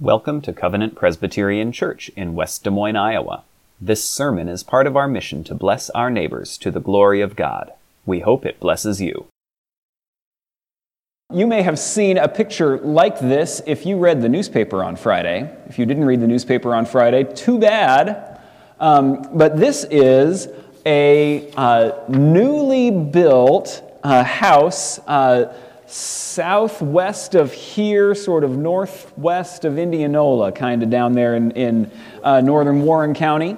Welcome to Covenant Presbyterian Church in West Des Moines, Iowa. This sermon is part of our mission to bless our neighbors to the glory of God. We hope it blesses you. You may have seen a picture like this if you read the newspaper on Friday. If you didn't read the newspaper on Friday, too bad. Um, but this is a uh, newly built uh, house. Uh, southwest of here, sort of northwest of Indianola, kind of down there in, in uh, northern Warren County.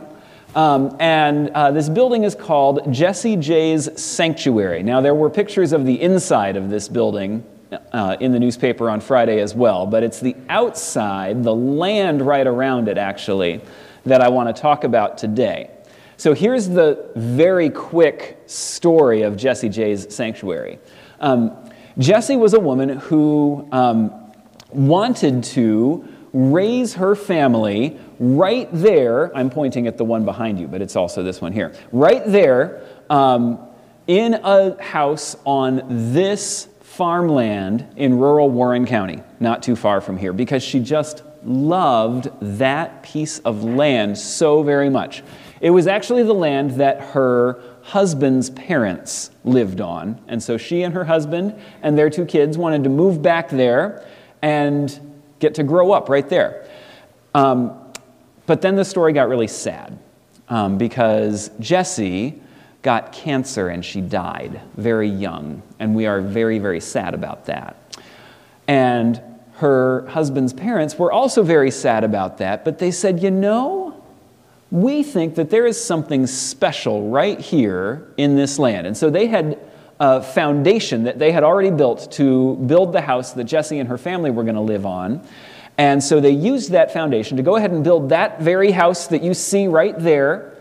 Um, and uh, this building is called Jesse J's Sanctuary. Now, there were pictures of the inside of this building uh, in the newspaper on Friday as well, but it's the outside, the land right around it, actually, that I want to talk about today. So here's the very quick story of Jesse J's Sanctuary. Um, Jessie was a woman who um, wanted to raise her family right there. I'm pointing at the one behind you, but it's also this one here. Right there um, in a house on this farmland in rural Warren County, not too far from here, because she just loved that piece of land so very much. It was actually the land that her husband's parents lived on. And so she and her husband and their two kids wanted to move back there and get to grow up right there. Um, but then the story got really sad um, because Jessie got cancer and she died very young. And we are very, very sad about that. And her husband's parents were also very sad about that, but they said, you know, we think that there is something special right here in this land. And so they had a foundation that they had already built to build the house that Jessie and her family were going to live on. And so they used that foundation to go ahead and build that very house that you see right there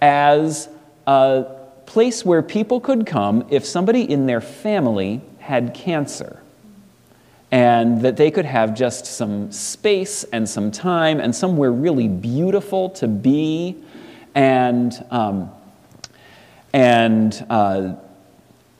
as a place where people could come if somebody in their family had cancer and that they could have just some space and some time and somewhere really beautiful to be. And, um, and uh,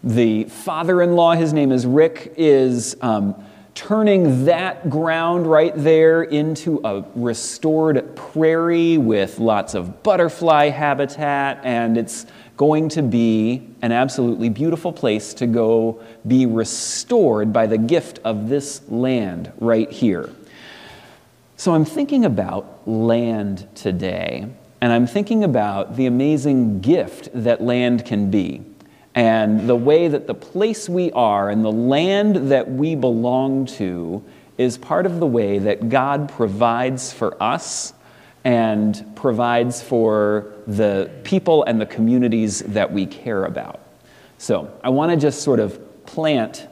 the father in law, his name is Rick, is um, turning that ground right there into a restored prairie with lots of butterfly habitat, and it's going to be an absolutely beautiful place to go be restored by the gift of this land right here. So I'm thinking about land today, and I'm thinking about the amazing gift that land can be, and the way that the place we are and the land that we belong to is part of the way that God provides for us and provides for the people and the communities that we care about. So I want to just sort of plant,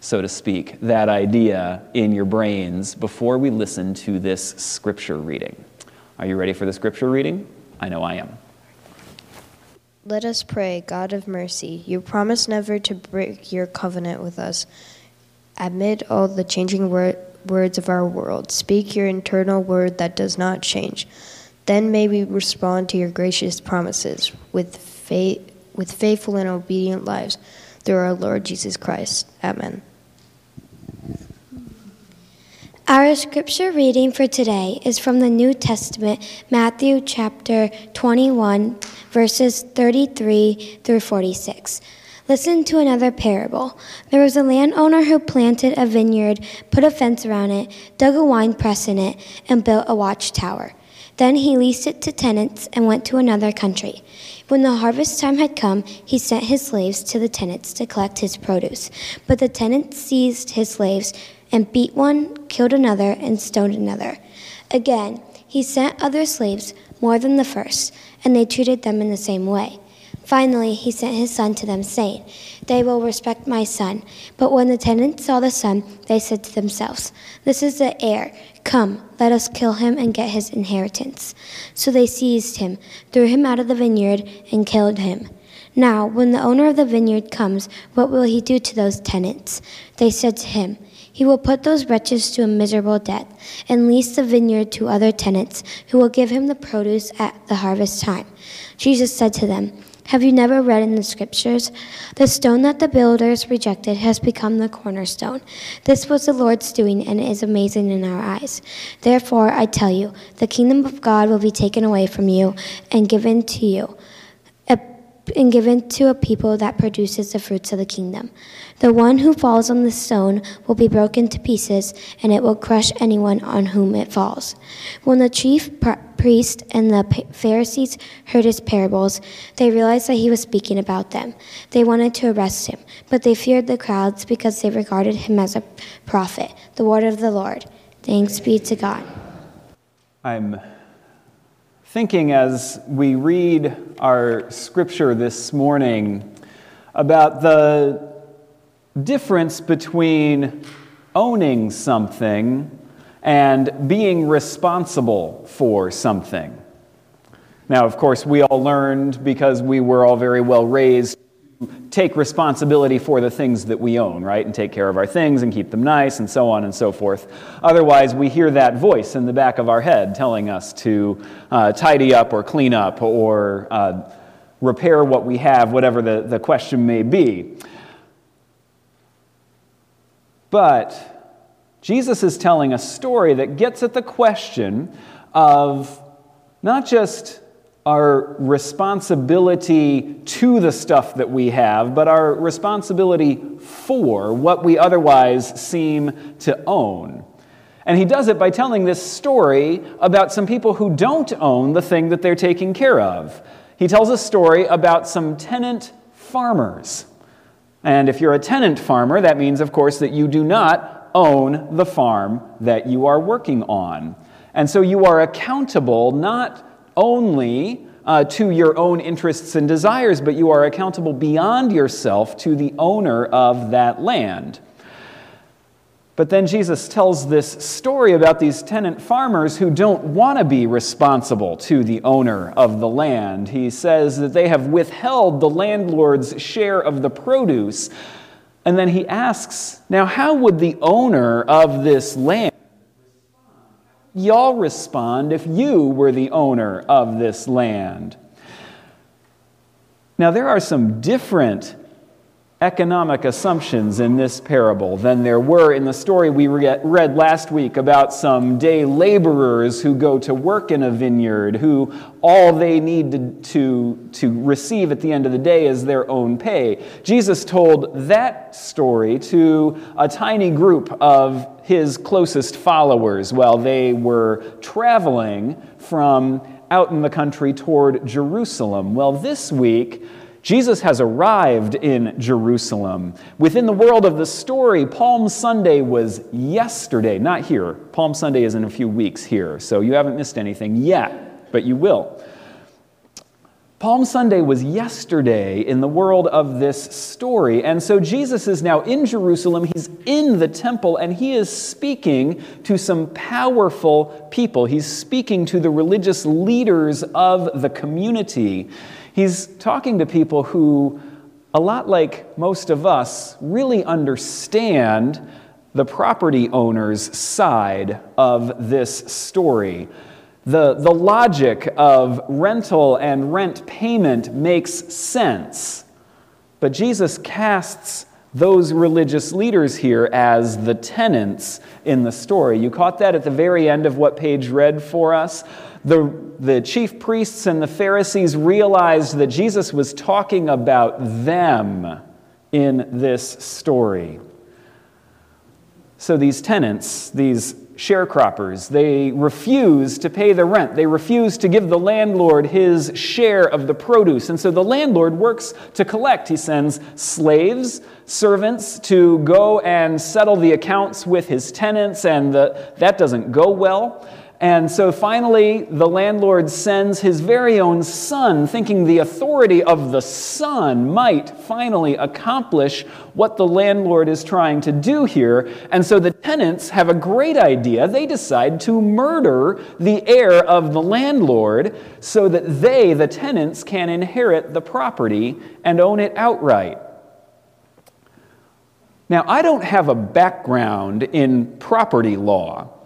so to speak, that idea in your brains before we listen to this scripture reading. Are you ready for the scripture reading? I know I am. Let us pray, God of mercy. You promise never to break your covenant with us. Amid all the changing word words of our world. Speak your eternal word that does not change. Then may we respond to your gracious promises with, faith, with faithful and obedient lives through our Lord Jesus Christ. Amen. Our scripture reading for today is from the New Testament, Matthew chapter 21, verses 33 through 46. Listen to another parable. There was a landowner who planted a vineyard, put a fence around it, dug a wine press in it, and built a watchtower. Then he leased it to tenants and went to another country. When the harvest time had come, he sent his slaves to the tenants to collect his produce. But the tenants seized his slaves and beat one, killed another, and stoned another. Again, he sent other slaves, more than the first, and they treated them in the same way. Finally, he sent his son to them, saying, They will respect my son. But when the tenants saw the son, they said to themselves, This is the heir. Come, let us kill him and get his inheritance. So they seized him, threw him out of the vineyard, and killed him. Now, when the owner of the vineyard comes, what will he do to those tenants? They said to him, He will put those wretches to a miserable death, and lease the vineyard to other tenants, who will give him the produce at the harvest time. Jesus said to them, Have you never read in the scriptures? The stone that the builders rejected has become the cornerstone. This was the Lord's doing and is amazing in our eyes. Therefore, I tell you, the kingdom of God will be taken away from you and given to you and given to a people that produces the fruits of the kingdom. The one who falls on the stone will be broken to pieces, and it will crush anyone on whom it falls. When the chief priest and the Pharisees heard his parables, they realized that he was speaking about them. They wanted to arrest him, but they feared the crowds because they regarded him as a prophet. The word of the Lord. Thanks be to God. I'm thinking as we read our scripture this morning about the difference between owning something and being responsible for something. Now, of course, we all learned because we were all very well raised take responsibility for the things that we own, right? And take care of our things and keep them nice and so on and so forth. Otherwise, we hear that voice in the back of our head telling us to uh, tidy up or clean up or uh, repair what we have, whatever the, the question may be. But Jesus is telling a story that gets at the question of not just our responsibility to the stuff that we have, but our responsibility for what we otherwise seem to own. And he does it by telling this story about some people who don't own the thing that they're taking care of. He tells a story about some tenant farmers. And if you're a tenant farmer, that means, of course, that you do not own the farm that you are working on. And so you are accountable not only uh, to your own interests and desires, but you are accountable beyond yourself to the owner of that land. But then Jesus tells this story about these tenant farmers who don't want to be responsible to the owner of the land. He says that they have withheld the landlord's share of the produce. And then he asks, Now, how would the owner of this land y'all respond if you were the owner of this land? Now, there are some different economic assumptions in this parable than there were in the story we read last week about some day laborers who go to work in a vineyard, who all they need to, to, to receive at the end of the day is their own pay. Jesus told that story to a tiny group of his closest followers while they were traveling from out in the country toward Jerusalem. Well, this week, Jesus has arrived in Jerusalem. Within the world of the story, Palm Sunday was yesterday, not here. Palm Sunday is in a few weeks here, so you haven't missed anything yet, but you will. Palm Sunday was yesterday in the world of this story. And so Jesus is now in Jerusalem. He's in the temple and he is speaking to some powerful people. He's speaking to the religious leaders of the community. He's talking to people who, a lot like most of us, really understand the property owner's side of this story. The, the logic of rental and rent payment makes sense. But Jesus casts those religious leaders here as the tenants in the story. You caught that at the very end of what Paige read for us. The, the chief priests and the Pharisees realized that Jesus was talking about them in this story. So these tenants, these sharecroppers, they refuse to pay the rent. They refuse to give the landlord his share of the produce. And so the landlord works to collect. He sends slaves, servants to go and settle the accounts with his tenants, and the, that doesn't go well. And so finally, the landlord sends his very own son, thinking the authority of the son might finally accomplish what the landlord is trying to do here. And so the tenants have a great idea. They decide to murder the heir of the landlord so that they, the tenants, can inherit the property and own it outright. Now, I don't have a background in property law.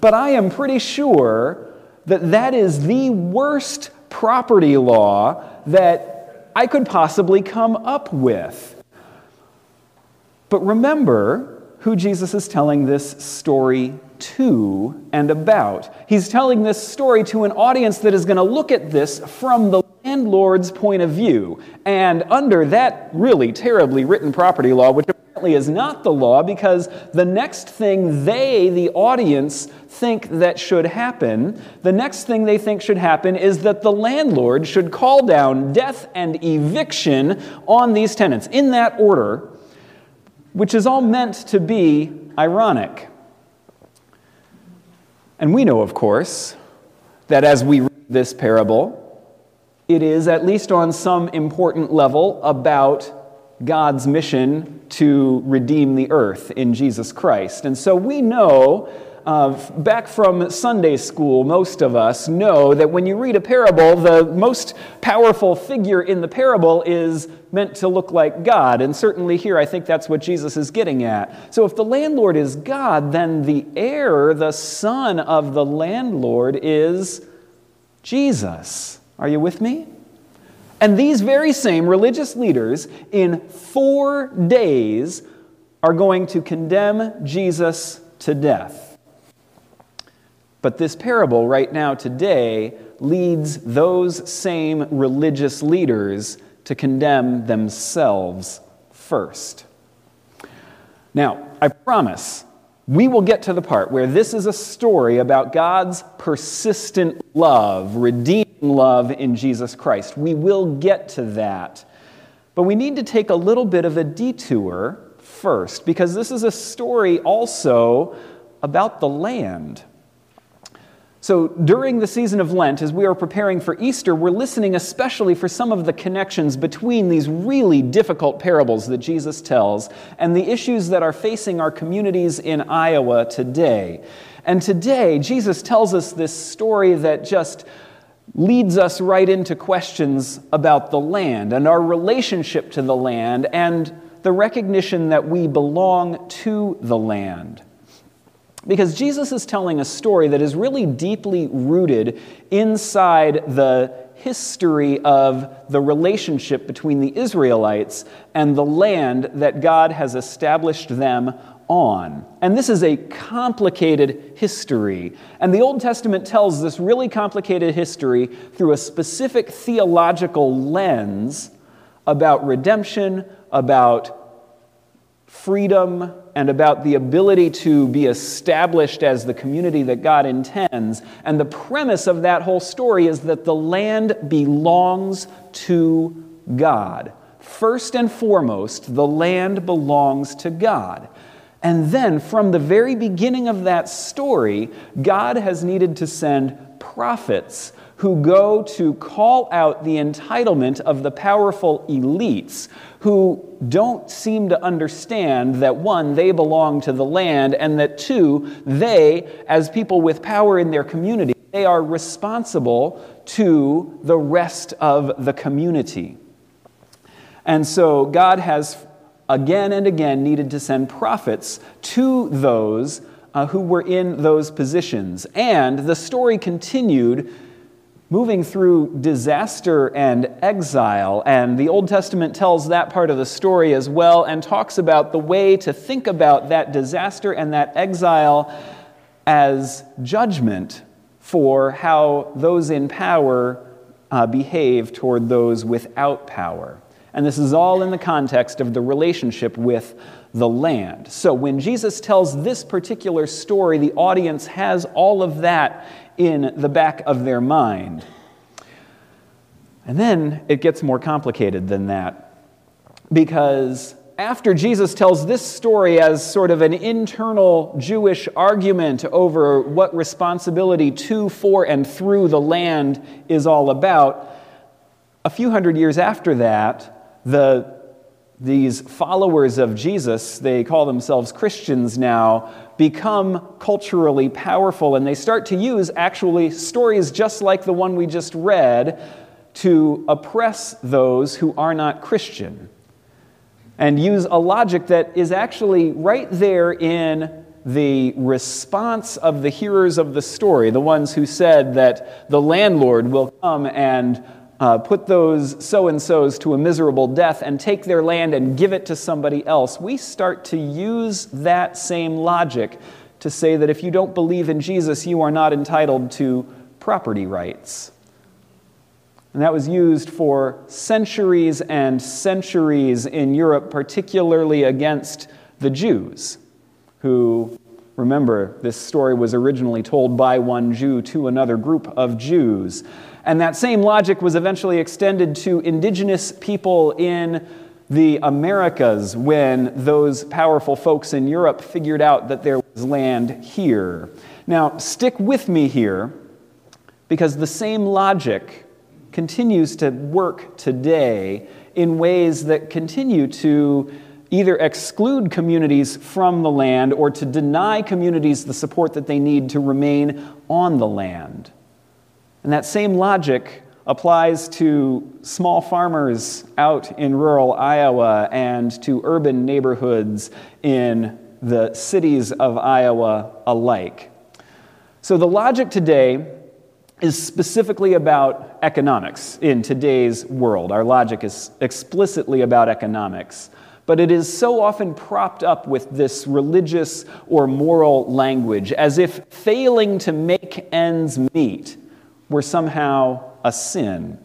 But I am pretty sure that that is the worst property law that I could possibly come up with. But remember who Jesus is telling this story to and about. He's telling this story to an audience that is going to look at this from the landlord's point of view. And under that really terribly written property law, which is not the law, because the next thing they, the audience, think that should happen, the next thing they think should happen is that the landlord should call down death and eviction on these tenants in that order, which is all meant to be ironic. And we know, of course, that as we read this parable, it is, at least on some important level, about God's mission to redeem the earth in Jesus Christ. And so we know, uh, back from Sunday school, most of us know that when you read a parable, the most powerful figure in the parable is meant to look like God. And certainly here, I think that's what Jesus is getting at. So if the landlord is God, then the heir, the son of the landlord, is Jesus. Are you with me? And these very same religious leaders, in four days, are going to condemn Jesus to death. But this parable, right now, today, leads those same religious leaders to condemn themselves first. Now, I promise we will get to the part where this is a story about God's persistent love, redeeming love in Jesus Christ. We will get to that. But we need to take a little bit of a detour first, because this is a story also about the land. So, during the season of Lent, as we are preparing for Easter, we're listening especially for some of the connections between these really difficult parables that Jesus tells and the issues that are facing our communities in Iowa today. And today, Jesus tells us this story that just leads us right into questions about the land and our relationship to the land and the recognition that we belong to the land. Because Jesus is telling a story that is really deeply rooted inside the history of the relationship between the Israelites and the land that God has established them on. And this is a complicated history. And the Old Testament tells this really complicated history through a specific theological lens about redemption, about freedom, and about the ability to be established as the community that God intends. And the premise of that whole story is that the land belongs to God. First and foremost, the land belongs to God. And then, from the very beginning of that story, God has needed to send prophets who go to call out the entitlement of the powerful elites who don't seem to understand that one, they belong to the land, and that two, they, as people with power in their community, they are responsible to the rest of the community. And so God has again and again needed to send prophets to those uh, who were in those positions. And the story continued moving through disaster and exile. And the Old Testament tells that part of the story as well and talks about the way to think about that disaster and that exile as judgment for how those in power uh, behave toward those without power. And this is all in the context of the relationship with the land. So when Jesus tells this particular story, the audience has all of that in the back of their mind. And then it gets more complicated than that. Because after Jesus tells this story as sort of an internal Jewish argument over what responsibility to, for, and through the land is all about, a few hundred years after that, the, these followers of Jesus, they call themselves Christians now, become culturally powerful and they start to use actually stories just like the one we just read to oppress those who are not Christian and use a logic that is actually right there in the response of the hearers of the story, the ones who said that the landlord will come and uh, put those so and so's to a miserable death and take their land and give it to somebody else, we start to use that same logic to say that if you don't believe in Jesus, you are not entitled to property rights. And that was used for centuries and centuries in Europe, particularly against the Jews, who, remember, this story was originally told by one Jew to another group of Jews. And that same logic was eventually extended to indigenous people in the Americas when those powerful folks in Europe figured out that there was land here. Now, stick with me here because the same logic continues to work today in ways that continue to either exclude communities from the land or to deny communities the support that they need to remain on the land. And that same logic applies to small farmers out in rural Iowa and to urban neighborhoods in the cities of Iowa alike. So the logic today is specifically about economics in today's world. Our logic is explicitly about economics. But it is so often propped up with this religious or moral language, as if failing to make ends meet were somehow a sin,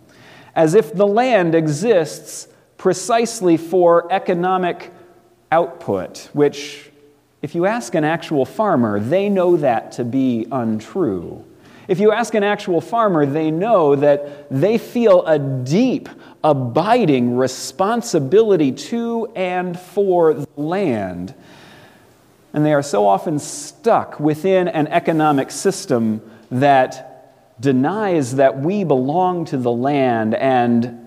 as if the land exists precisely for economic output, which, if you ask an actual farmer, they know that to be untrue. If you ask an actual farmer, they know that they feel a deep, abiding responsibility to and for the land. And they are so often stuck within an economic system that denies that we belong to the land and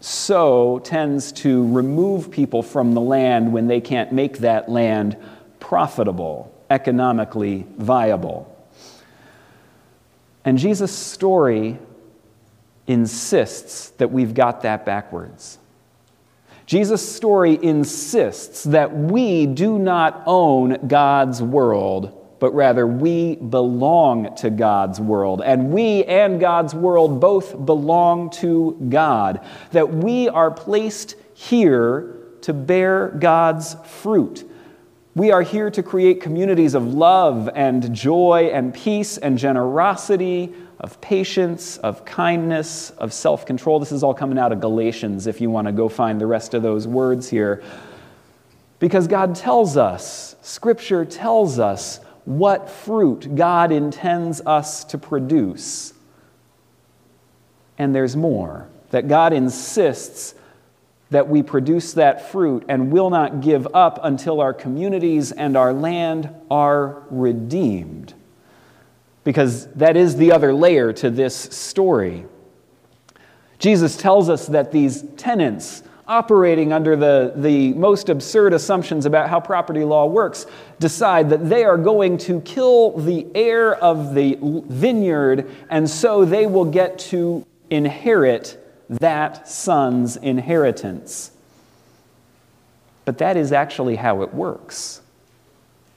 so tends to remove people from the land when they can't make that land profitable, economically viable. And Jesus' story insists that we've got that backwards. Jesus' story insists that we do not own God's world, but rather we belong to God's world. And we and God's world both belong to God. That we are placed here to bear God's fruit we are here to create communities of love and joy and peace and generosity, of patience, of kindness, of self control. This is all coming out of Galatians if you want to go find the rest of those words here. Because God tells us, Scripture tells us what fruit God intends us to produce. And there's more, that God insists that we produce that fruit and will not give up until our communities and our land are redeemed. Because that is the other layer to this story. Jesus tells us that these tenants, operating under the, the most absurd assumptions about how property law works, decide that they are going to kill the heir of the vineyard, and so they will get to inherit that son's inheritance. But that is actually how it works.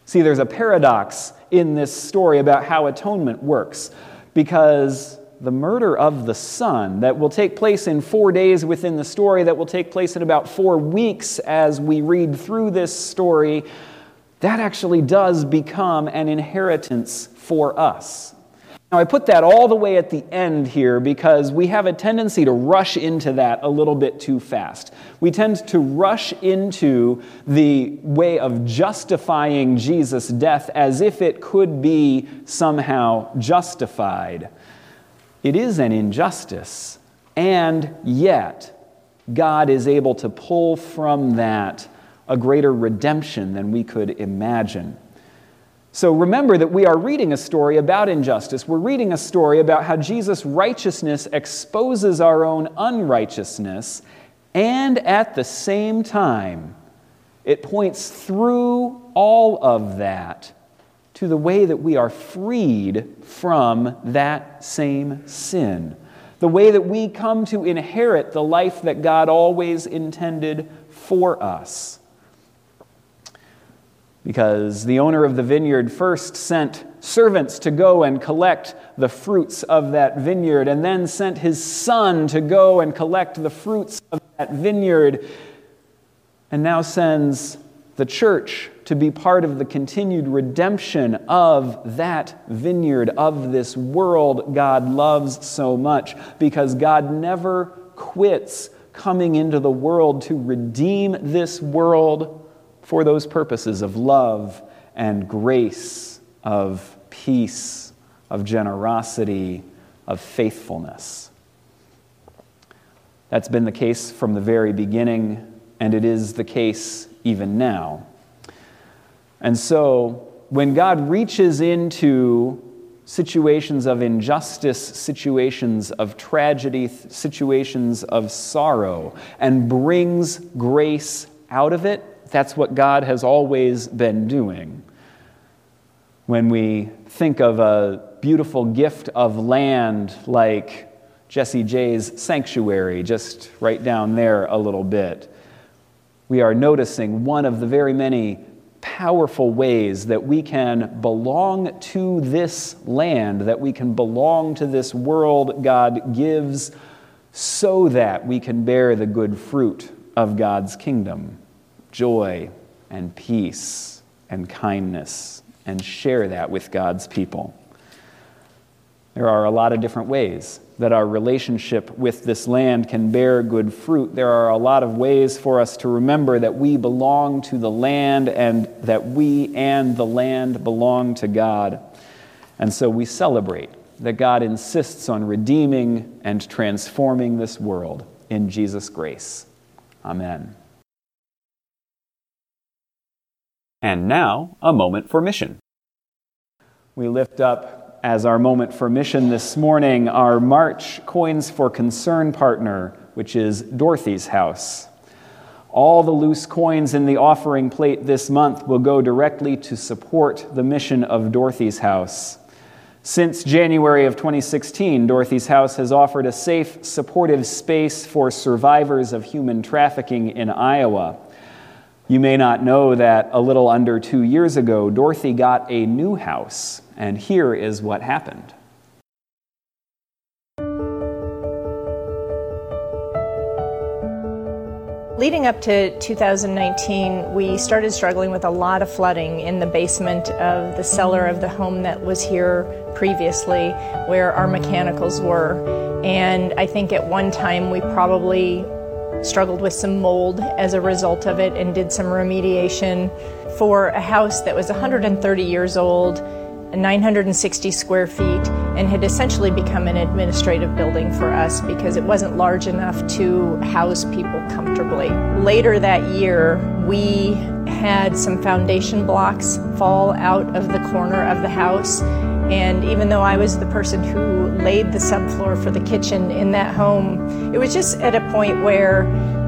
See, there's a paradox in this story about how atonement works because the murder of the son that will take place in four days within the story, that will take place in about four weeks as we read through this story, that actually does become an inheritance for us. Now, I put that all the way at the end here because we have a tendency to rush into that a little bit too fast. We tend to rush into the way of justifying Jesus' death as if it could be somehow justified. It is an injustice, and yet God is able to pull from that a greater redemption than we could imagine. So remember that we are reading a story about injustice. We're reading a story about how Jesus' righteousness exposes our own unrighteousness, and at the same time, it points through all of that to the way that we are freed from that same sin. The way that we come to inherit the life that God always intended for us. because the owner of the vineyard first sent servants to go and collect the fruits of that vineyard, and then sent his son to go and collect the fruits of that vineyard, and now sends the church to be part of the continued redemption of that vineyard, of this world God loves so much, because God never quits coming into the world to redeem this world for those purposes of love and grace, of peace, of generosity, of faithfulness. That's been the case from the very beginning, and it is the case even now. And so, when God reaches into situations of injustice, situations of tragedy, situations of sorrow, and brings grace out of it, that's what God has always been doing. When we think of a beautiful gift of land like Jesse J's sanctuary, just right down there a little bit, we are noticing one of the very many powerful ways that we can belong to this land, that we can belong to this world God gives, so that we can bear the good fruit of God's kingdom joy and peace and kindness and share that with God's people. There are a lot of different ways that our relationship with this land can bear good fruit. There are a lot of ways for us to remember that we belong to the land and that we and the land belong to God. And so we celebrate that God insists on redeeming and transforming this world in Jesus' grace. Amen. And now, a moment for mission. We lift up as our moment for mission this morning our March Coins for Concern partner, which is Dorothy's House. All the loose coins in the offering plate this month will go directly to support the mission of Dorothy's House. Since January of 2016, Dorothy's House has offered a safe, supportive space for survivors of human trafficking in Iowa. You may not know that a little under two years ago, Dorothy got a new house, and here is what happened. Leading up to 2019, we started struggling with a lot of flooding in the basement of the cellar of the home that was here previously, where our mechanicals were. And I think at one time we probably struggled with some mold as a result of it and did some remediation for a house that was 130 years old, 960 square feet, and had essentially become an administrative building for us because it wasn't large enough to house people comfortably. Later that year, we had some foundation blocks fall out of the corner of the house and even though I was the person who laid the subfloor for the kitchen in that home, it was just at a point where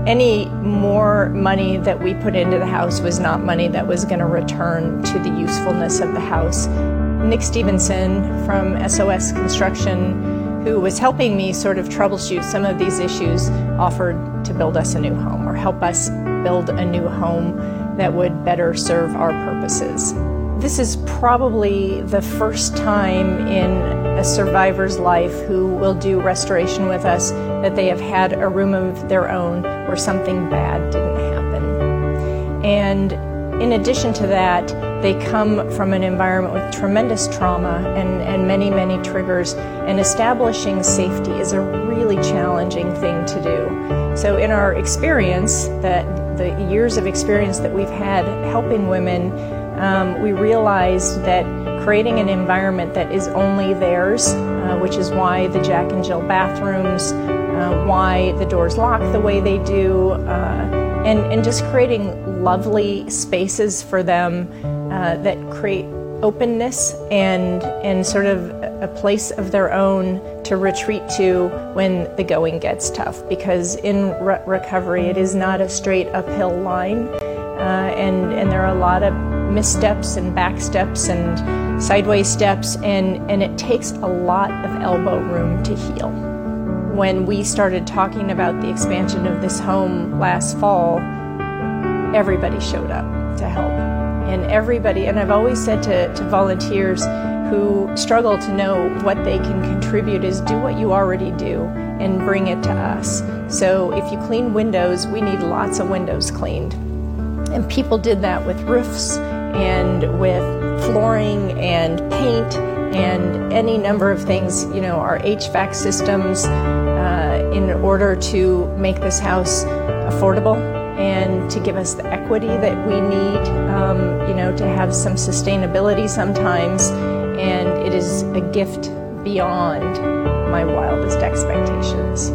any more money that we put into the house was not money that was going to return to the usefulness of the house. Nick Stevenson from SOS Construction, who was helping me sort of troubleshoot some of these issues, offered to build us a new home or help us build a new home that would better serve our purposes. This is probably the first time in a survivor's life who will do restoration with us that they have had a room of their own where something bad didn't happen. And in addition to that, they come from an environment with tremendous trauma and, and many, many triggers, and establishing safety is a really challenging thing to do. So, in our experience, that the years of experience that we've had helping women um, we realized that creating an environment that is only theirs, uh, which is why the Jack and Jill bathrooms, uh, why the doors lock the way they do, uh, and, and just creating lovely spaces for them uh, that create openness and, and sort of a place of their own to retreat to when the going gets tough. Because in re- recovery, it is not a straight uphill line, uh, and, and there are a lot of missteps and back steps and sideways steps, and, and it takes a lot of elbow room to heal. When we started talking about the expansion of this home last fall, everybody showed up to help. And everybody, and I've always said to, to volunteers who struggle to know what they can contribute, is do what you already do and bring it to us. So if you clean windows, we need lots of windows cleaned. And people did that with roofs and with flooring and paint and any number of things, you know, our HVAC systems uh, in order to make this house affordable and to give us the equity that we need, um, you know, to have some sustainability sometimes. And it is a gift beyond my wildest expectations.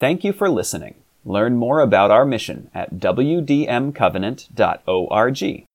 Thank you for listening. Learn more about our mission at wdmcovenant.org.